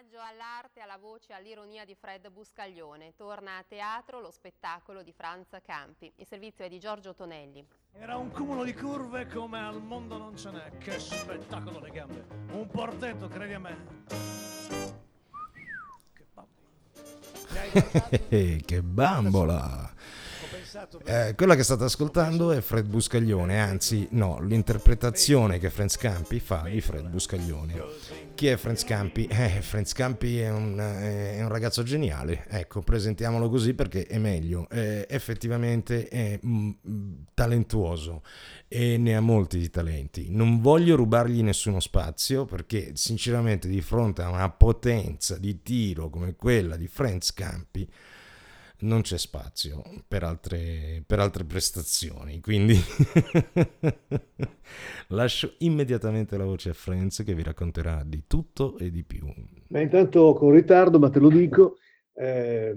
omaggio all'arte, alla voce, all'ironia di Fred Buscaglione. Torna a teatro lo spettacolo di Franz Campi. Il servizio è di Giorgio Tonelli. Era un cumulo di curve come al mondo non ce n'è. Che spettacolo le gambe. Un portento, credi a me. Che bambola. che bambola! Eh, quella che state ascoltando è Fred Buscaglione, anzi no, l'interpretazione che Franz Campi fa di Fred Buscaglione. Chi è Franz Campi? Eh, Franz Campi è un, è un ragazzo geniale, ecco, presentiamolo così perché è meglio. Eh, effettivamente è mm, talentuoso e ne ha molti di talenti. Non voglio rubargli nessuno spazio perché sinceramente di fronte a una potenza di tiro come quella di Franz Campi, non c'è spazio per altre, per altre prestazioni, quindi lascio immediatamente la voce a Franz che vi racconterà di tutto e di più. Ma intanto con ritardo, ma te lo dico, eh,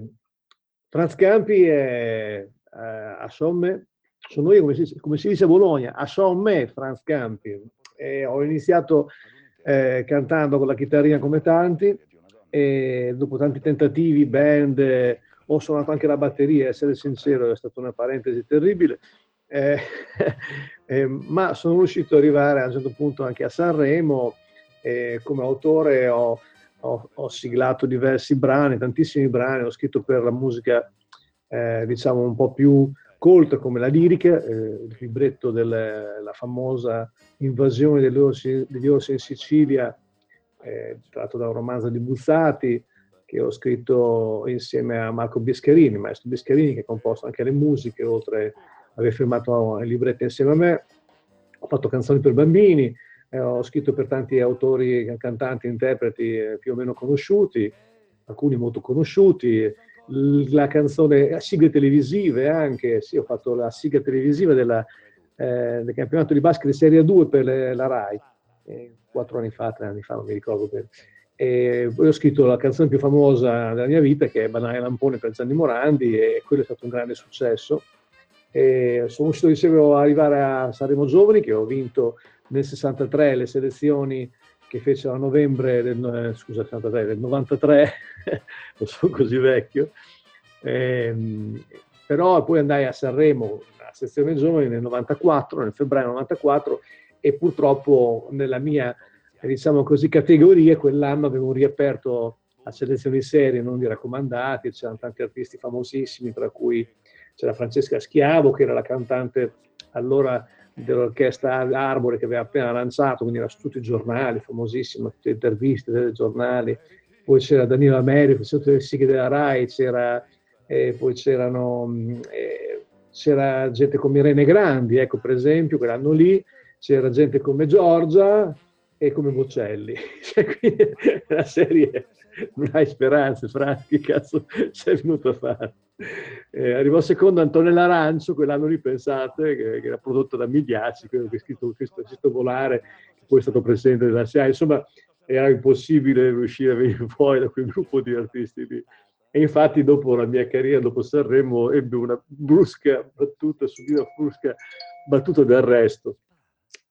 Franz Campi è eh, a somme, sono io come si, come si, dice a Bologna, a somme Franz Campi. Eh, ho iniziato eh, cantando con la chitarrina come tanti e dopo tanti tentativi, band ho suonato anche la batteria, essere sincero, è stata una parentesi terribile, eh, eh, ma sono riuscito ad arrivare a un certo punto anche a Sanremo, eh, come autore ho, ho, ho, siglato diversi brani, tantissimi brani, ho scritto per la musica eh, diciamo un po' più colta come la lirica, eh, il libretto della famosa invasione degli orsi, degli orsi in Sicilia, eh, tratto da un romanzo di Buzzati, che ho scritto insieme a Marco Bischerini, maestro Bischerini che ha composto anche le musiche, oltre ad aver firmato il libretto insieme a me. Ho fatto canzoni per bambini, eh, ho scritto per tanti autori, cantanti, interpreti eh, più o meno conosciuti, alcuni molto conosciuti. La canzone, sigle televisive anche, sì, ho fatto la sigla televisiva della, eh, del campionato di basket di Serie 2 per le, la RAI, eh, quattro anni fa, tre anni fa, non mi ricordo bene. E poi ho scritto la canzone più famosa della mia vita, che è Banale Lampone per Gianni Morandi, e quello è stato un grande successo. E sono riuscito, dicevo, ad arrivare a Sanremo Giovani, che ho vinto nel 63 le selezioni che fecero a novembre del, eh, scusa, 63, del 93, non sono così vecchio, ehm, però poi andai a Sanremo, a sezione giovani nel 94, nel febbraio 94, e purtroppo nella mia diciamo così, categorie, quell'anno avevo riaperto a selezioni serie, non di raccomandati, c'erano tanti artisti famosissimi, tra cui c'era Francesca Schiavo, che era la cantante allora dell'orchestra Arbore che aveva appena lanciato, quindi era su tutti i giornali, famosissima, tutte le interviste dei giornali. Poi c'era Danilo Americo, tutte le sighe della RAI, c'era, eh, poi eh, c'era gente come Irene Grandi, ecco per esempio, quell'anno lì, c'era gente come Giorgia, e come Bocelli. Cioè, quindi la serie non hai speranze, Frank, che cazzo sei venuto a fare? Eh, arrivò secondo Antonella Arancio, quell'anno lì pensate, che, che era prodotto da Migliacci, quello che ha scritto questo Questo Volare, che poi è stato presidente della SIA. Insomma, era impossibile riuscire a venire fuori da quel gruppo di artisti lì. E infatti dopo la mia carriera, dopo Sanremo, ebbe una brusca battuta, subì una brusca battuta d'arresto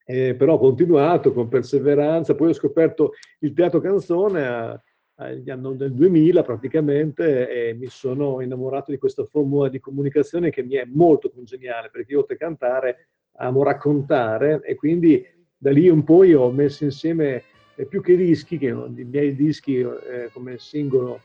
eh, però ho continuato con perseveranza, poi ho scoperto il teatro canzone del 2000 praticamente e mi sono innamorato di questa formula di comunicazione che mi è molto congeniale perché io oltre a cantare amo raccontare e quindi da lì un po' io ho messo insieme eh, più che dischi, che i miei dischi eh, come singolo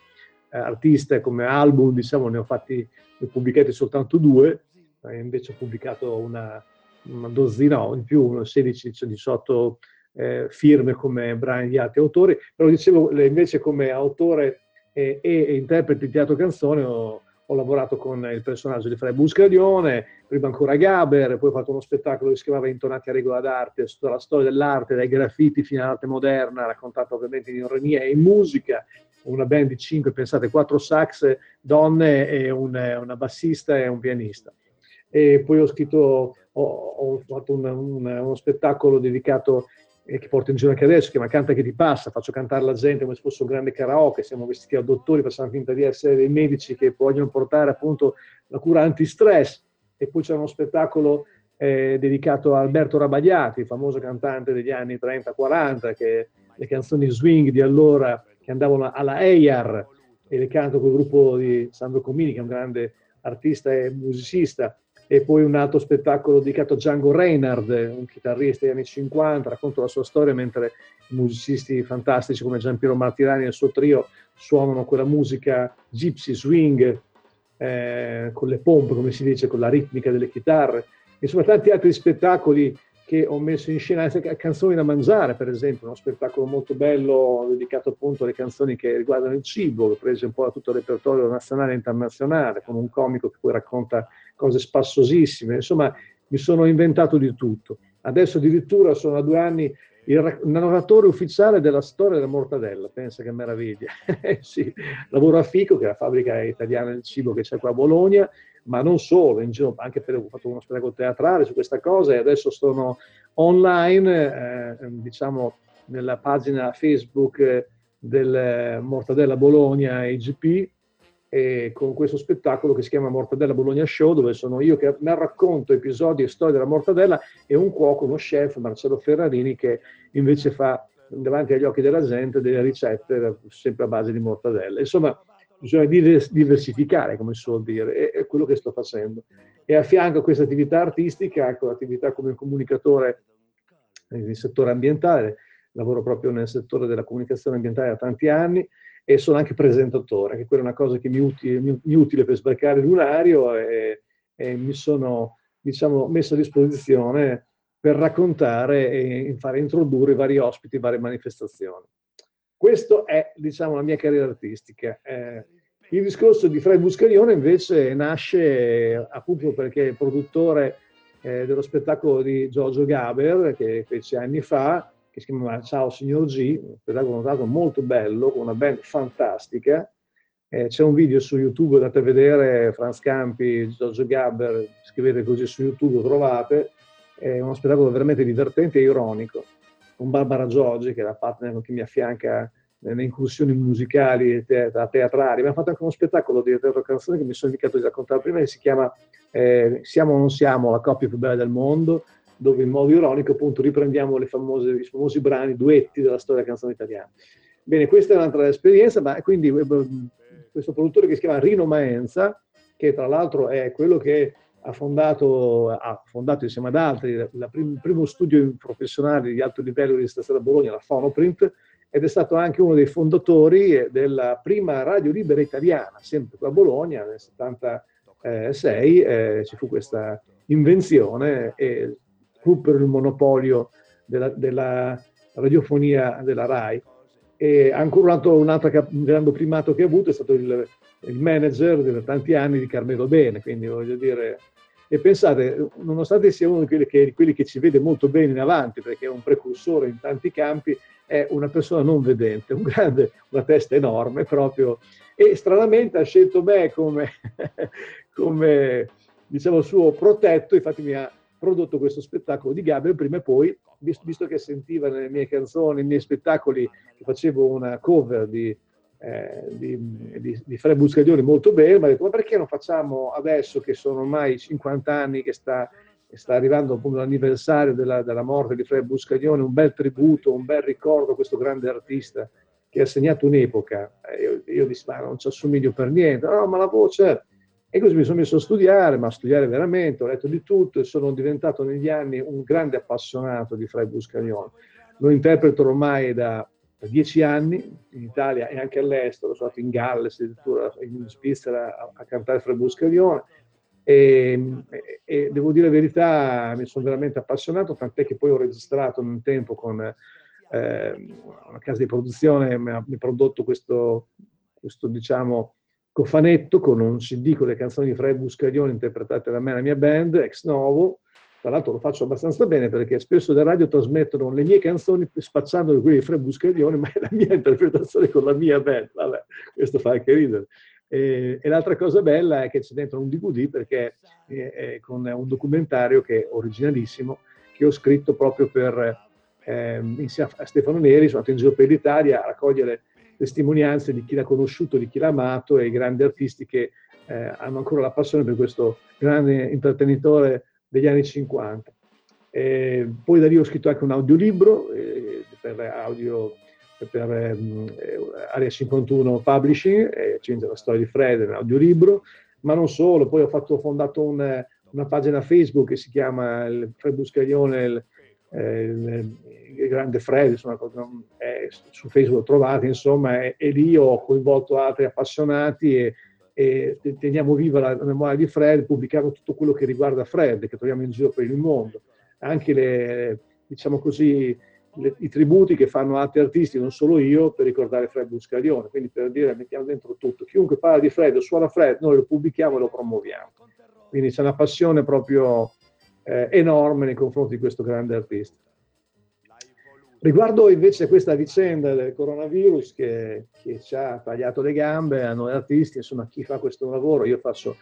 eh, artista, come album diciamo ne ho fatti, ne ho pubblicati soltanto due, invece ho pubblicato una, una dozzina o in più, 16-18 eh, firme come brani di altri autori, però dicevo invece come autore e, e interprete di teatro canzone ho, ho, lavorato con il personaggio di Fred Buscadione, prima ancora Gaber, poi ho fatto uno spettacolo che si chiamava Intonati a regola d'arte, sulla storia dell'arte, dai graffiti fino all'arte moderna, raccontato ovviamente in ironia e in musica, una band di cinque, pensate, quattro sax, donne e un, una bassista e un pianista. E poi ho scritto ho, ho fatto un, un, uno spettacolo dedicato eh, che porto in giro anche adesso, che chiama Canta che ti passa, faccio cantare la gente come se fosse un grande karaoke, siamo vestiti da dottori, facciamo finta di essere dei medici che vogliono portare appunto la cura anti-stress. E poi c'è uno spettacolo eh, dedicato a Alberto Rabagliati, famoso cantante degli anni 30-40, che le canzoni swing di allora che andavano alla EIAR e le canto col gruppo di Sandro Comini, che è un grande artista e musicista, e poi un altro spettacolo dedicato a Django Reinhardt, un chitarrista degli anni 50, racconto la sua storia mentre musicisti fantastici come Giampiero Martirani e il suo trio suonano quella musica gypsy swing eh, con le pompe, come si dice, con la ritmica delle chitarre. Insomma, tanti altri spettacoli che ho messo in scena, Canzoni da mangiare, per esempio, uno spettacolo molto bello dedicato appunto alle canzoni che riguardano il cibo, prese un po' da tutto il repertorio nazionale e internazionale, con un comico che poi racconta cose spassosissime. Insomma, mi sono inventato di tutto. Adesso addirittura sono a due anni il narratore ufficiale della storia della mortadella, pensa che meraviglia. sì, lavoro a Fico, che è la fabbrica italiana del cibo che c'è qua a Bologna, ma non solo, in giro, anche per, ho fatto uno spettacolo teatrale su questa cosa e adesso sono online, eh, diciamo, nella pagina Facebook del Mortadella Bologna IGP e con questo spettacolo che si chiama Mortadella Bologna Show, dove sono io che racconto episodi e storie della mortadella e un cuoco, uno chef, Marcello Ferrarini, che invece fa davanti agli occhi della gente delle ricette sempre a base di mortadella. Insomma, bisogna diversificare, come si suol dire, è, quello che sto facendo. E a fianco a questa attività artistica, ecco, l'attività come comunicatore nel settore ambientale, lavoro proprio nel settore della comunicazione ambientale da tanti anni e sono anche presentatore, che quella è una cosa che mi, utile, mi, utile per sbarcare lunario e, e mi sono diciamo, messo a disposizione per raccontare e fare introdurre vari ospiti, varie manifestazioni. Questo è, diciamo, la mia carriera artistica. Eh, il discorso di Fred Buscaglione invece nasce appunto perché il produttore eh, dello spettacolo di Giorgio Gaber, che fece anni fa, che si chiama Ciao Signor G, un spettacolo molto bello, con una band fantastica. Eh, c'è un video su YouTube, andate a vedere Franz Campi, Giorgio Gaber, scrivete così su YouTube, trovate. È uno spettacolo veramente divertente e ironico con Barbara Giorgi, che è la partner che mi affianca nelle incursioni musicali e teatrali. Abbiamo fatto anche uno spettacolo di teatro canzone che mi sono indicato di raccontare prima, che si chiama eh, Siamo o non siamo, la coppia più bella del mondo, dove in modo ironico appunto riprendiamo famose, i famosi brani, duetti della storia canzone italiana. Bene, questa è un'altra esperienza, ma quindi eh, questo produttore che si chiama Rino Maenza, che tra l'altro è quello che ha fondato, ha fondato insieme ad altri il prim, primo studio professionale di alto livello di registrazione a Bologna, la Fonoprint, ed è stato anche uno dei fondatori della prima radio libera italiana, sempre qua a Bologna, nel 76 eh, ci fu questa invenzione e fu per il monopolio della, della radiofonia della RAI. E ancora un altro, un altro grande primato che ha avuto è stato il, il manager per tanti anni di Carmelo Bene, quindi voglio dire, e pensate, nonostante sia uno di quelli che, quelli che, ci vede molto bene in avanti, perché è un precursore in tanti campi, è una persona non vedente, un grande, una testa enorme proprio, e stranamente ha scelto me come, come diciamo, suo protetto, infatti mi ha prodotto questo spettacolo di Gabriel prima e poi, visto che sentiva nelle mie canzoni, nei miei spettacoli, facevo una cover di eh, di, di, di Fred Buscaglioni molto bene, mi ha detto ma perché non facciamo adesso che sono ormai 50 anni che sta, sta arrivando appunto l'anniversario della, della, morte di Fred Buscaglione, un bel tributo, un bel ricordo a questo grande artista che ha segnato un'epoca. Eh, io, io dissi ma non ci assomiglio per niente, no ma la voce... E così mi sono messo a studiare, ma a studiare veramente, ho letto di tutto e sono diventato negli anni un grande appassionato di Fred Buscaglione. Lo interpreto ormai da da dieci anni in Italia e anche all'estero, sono stato in Galles, addirittura in Svizzera a, a cantare fra Buscaglione e, e, e, devo dire la verità, mi sono veramente appassionato, tant'è che poi ho registrato un tempo con eh, una casa di produzione, mi ha prodotto questo, questo, diciamo, cofanetto con un CD con le canzoni di Fred Buscaglione interpretate da me e la mia band, ex novo, tra l'altro lo faccio abbastanza bene perché spesso le radio trasmettono le mie canzoni spacciando quelle di Fred Buscaglione, ma è la mia interpretazione con la mia band. Vabbè, questo fa anche ridere. E, e l'altra cosa bella è che c'è dentro un DVD perché è, è con un documentario che è originalissimo, che ho scritto proprio per, eh, insieme a Stefano Neri, sono andato in giro per l'Italia a raccogliere testimonianze di chi l'ha conosciuto, di chi l'ha amato e i grandi artisti che eh, hanno ancora la passione per questo grande intrattenitore degli anni 50. E poi da lì ho scritto anche un audiolibro eh, per audio per ehm, Area 51 Publishing, e c'è la storia di Fred, un audiolibro, ma non solo, poi ho, fatto, ho fondato un, una pagina Facebook che si chiama il Fred Buscaglione, il, eh, il, il, grande Fred, insomma, è, su Facebook lo trovate, insomma, e, e, lì ho coinvolto altri appassionati e, e teniamo viva la, memoria di Fred, pubblichiamo tutto quello che riguarda Fred, che troviamo in giro per il mondo, anche le, diciamo così, le, i tributi che fanno altri artisti, non solo io, per ricordare Fred Buscaglione. Quindi per dire, mettiamo dentro tutto. Chiunque parla di Fred o suona Fred, noi lo pubblichiamo e lo promuoviamo. Quindi c'è una passione proprio eh, enorme nei confronti di questo grande artista. Riguardo invece questa vicenda del coronavirus che, che, ci ha tagliato le gambe a noi artisti, insomma chi fa questo lavoro, io faccio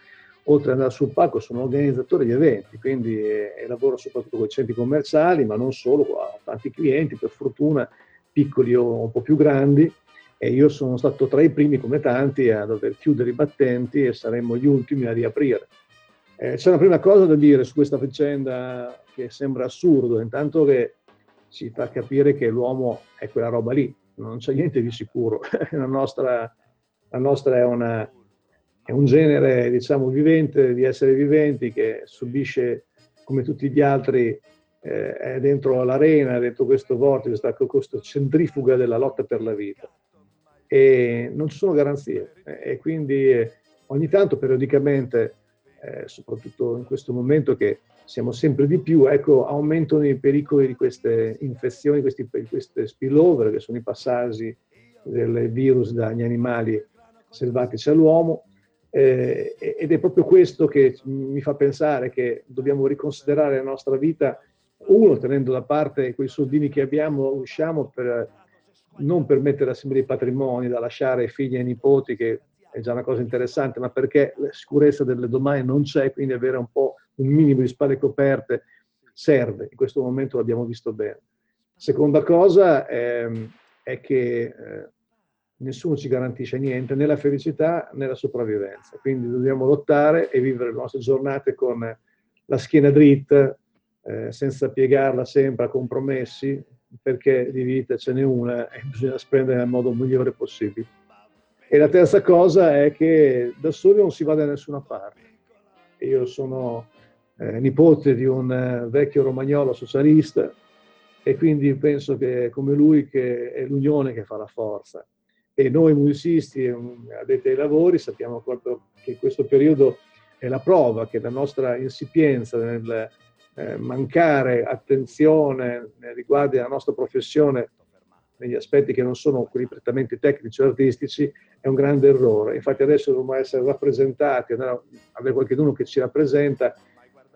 oltre ad andare sul palco, sono organizzatore di eventi, quindi eh, lavoro soprattutto con i centri commerciali, ma non solo, ho tanti clienti, per fortuna, piccoli o un po' più grandi, e io sono stato tra i primi, come tanti, a dover chiudere i battenti e saremmo gli ultimi a riaprire. Eh, c'è una prima cosa da dire su questa vicenda che sembra assurdo, intanto che ci fa capire che l'uomo è quella roba lì, non c'è niente di sicuro, la nostra, la nostra è una è un genere, diciamo, vivente, di esseri viventi che subisce, come tutti gli altri, eh, è dentro l'arena, dentro questo vortice, questa centrifuga della lotta per la vita. E non ci sono garanzie. E quindi eh, ogni tanto, periodicamente, eh, soprattutto in questo momento che siamo sempre di più, ecco, aumentano i pericoli di queste infezioni, questi, queste spillover, che sono i passaggi del virus dagli animali selvatici all'uomo, eh, ed è proprio questo che mi fa pensare che dobbiamo riconsiderare la nostra vita, uno, tenendo da parte quei soldini che abbiamo, usciamo per, non per mettere assieme dei patrimoni da lasciare figli e nipoti, che è già una cosa interessante, ma perché la sicurezza del domani non c'è, quindi avere un po' un minimo di spalle coperte serve, in questo momento l'abbiamo visto bene. Seconda cosa è, è che eh, nessuno ci garantisce niente, né la felicità né la sopravvivenza. Quindi dobbiamo lottare e vivere le nostre giornate con la schiena dritta, eh, senza piegarla sempre a compromessi, perché di vita ce n'è una e bisogna spendere nel modo migliore possibile. E la terza cosa è che da soli non si va da nessuna parte. Io sono eh, nipote di un eh, vecchio romagnolo socialista e quindi penso che come lui che è l'unione che fa la forza e noi musicisti addetti ai lavori sappiamo proprio che questo periodo è la prova che la nostra insipienza nel eh, mancare attenzione nei riguardi della nostra professione negli aspetti che non sono quelli prettamente tecnici o artistici è un grande errore. Infatti adesso dobbiamo essere rappresentati, avere qualcuno che ci rappresenta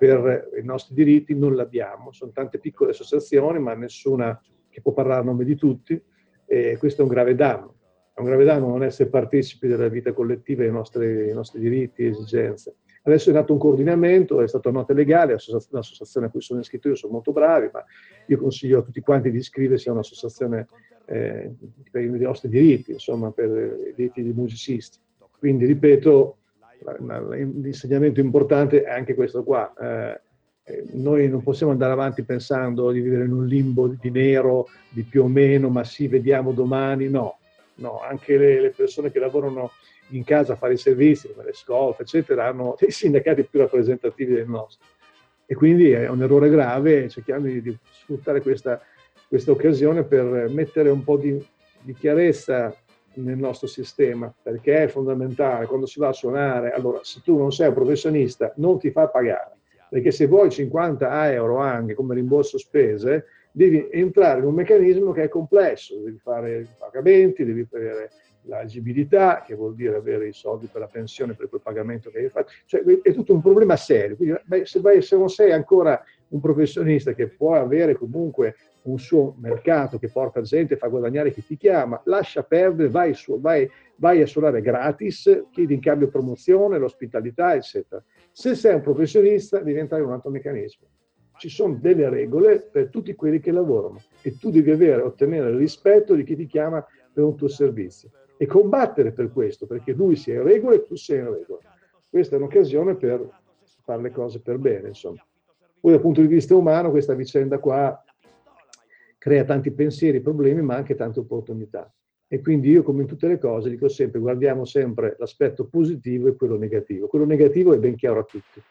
per i nostri diritti, non l'abbiamo. Sono tante piccole associazioni, ma nessuna che può parlare a nome di tutti e questo è un grave danno è un grave danno non essere partecipi della vita collettiva dei nostri, nostri diritti e esigenze. Adesso è nato un coordinamento, è stata una nota legale, l'associazione a cui sono iscritto io sono molto bravi, ma io consiglio a tutti quanti di iscriversi a un'associazione eh, per i nostri diritti, insomma, per i diritti dei musicisti. Quindi, ripeto, l'insegnamento importante è anche questo qua. Eh, eh, noi non possiamo andare avanti pensando di vivere in un limbo di nero, di più o meno, ma sì, vediamo domani. No, no, anche le, le, persone che lavorano in casa a fare i servizi, come le scolte, eccetera, hanno dei sindacati più rappresentativi del nostro. E quindi è un errore grave, cerchiamo di, di sfruttare questa, questa, occasione per mettere un po' di, di chiarezza nel nostro sistema, perché è fondamentale. Quando si va a suonare, allora se tu non sei un professionista non ti fa pagare, perché se vuoi 50 euro anche come rimborso spese, devi entrare in un meccanismo che è complesso, devi fare i pagamenti, devi avere l'agibilità, che vuol dire avere i soldi per la pensione, per quel pagamento che hai fatto, cioè è tutto un problema serio. Quindi, beh, se, vai, se non sei ancora un professionista che può avere comunque un suo mercato che porta gente, fa guadagnare chi ti chiama, lascia perdere, vai, su, vai, vai a suonare gratis, chiedi in cambio promozione, l'ospitalità, eccetera. Se sei un professionista, in un altro meccanismo ci sono delle regole per tutti quelli che lavorano e tu devi avere, ottenere il rispetto di chi ti chiama per un tuo servizio e combattere per questo, perché lui sia in regola e tu sei in regola. Questa è un'occasione per fare le cose per bene, insomma. Poi dal punto di vista umano questa vicenda qua crea tanti pensieri, problemi, ma anche tante opportunità. E quindi io, come in tutte le cose, dico sempre, guardiamo sempre l'aspetto positivo e quello negativo. Quello negativo è ben chiaro a tutti.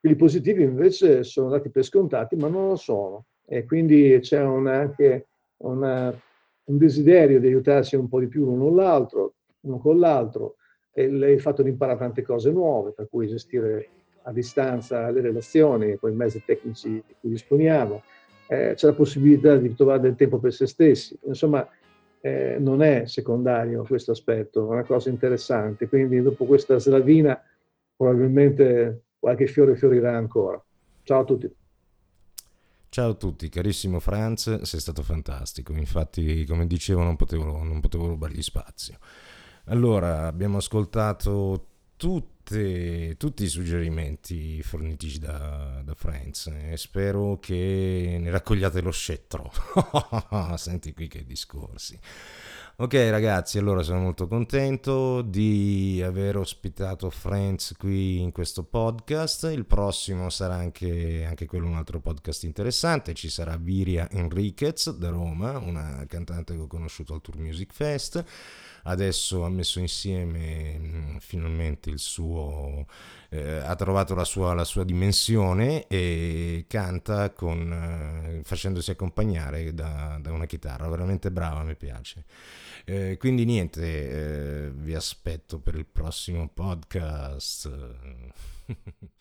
Quelli positivi invece sono dati per scontati, ma non lo sono. E quindi c'è una, anche una, un desiderio di aiutarsi un po' di più l'uno l'altro, uno con l'altro, e il fatto di imparare tante cose nuove, per cui gestire a distanza le relazioni con i mezzi tecnici di cui disponiamo, eh, c'è la possibilità di trovare del tempo per se stessi. Insomma, eh, non è secondario questo aspetto, è una cosa interessante. Quindi dopo questa slavina probabilmente qualche fiore fiorirà ancora. Ciao a tutti. Ciao a tutti, carissimo Franz, sei stato fantastico, infatti come dicevo non potevo, non potevo rubargli spazio. Allora, abbiamo ascoltato tutte, tutti i suggerimenti fornitici da, da Friends e spero che ne raccogliate lo scettro. Senti qui che discorsi. Ok ragazzi, allora sono molto contento di aver ospitato Friends qui in questo podcast. Il prossimo sarà anche, anche quello un altro podcast interessante. Ci sarà Viria Enriquez da Roma, una cantante che ho conosciuto al Tour Music Fest adesso ha messo insieme mm, finalmente il suo, eh, ha trovato la sua, la sua, dimensione e canta con, eh, facendosi accompagnare da, da, una chitarra, veramente brava, mi piace. Eh, quindi niente, eh, vi aspetto per il prossimo podcast.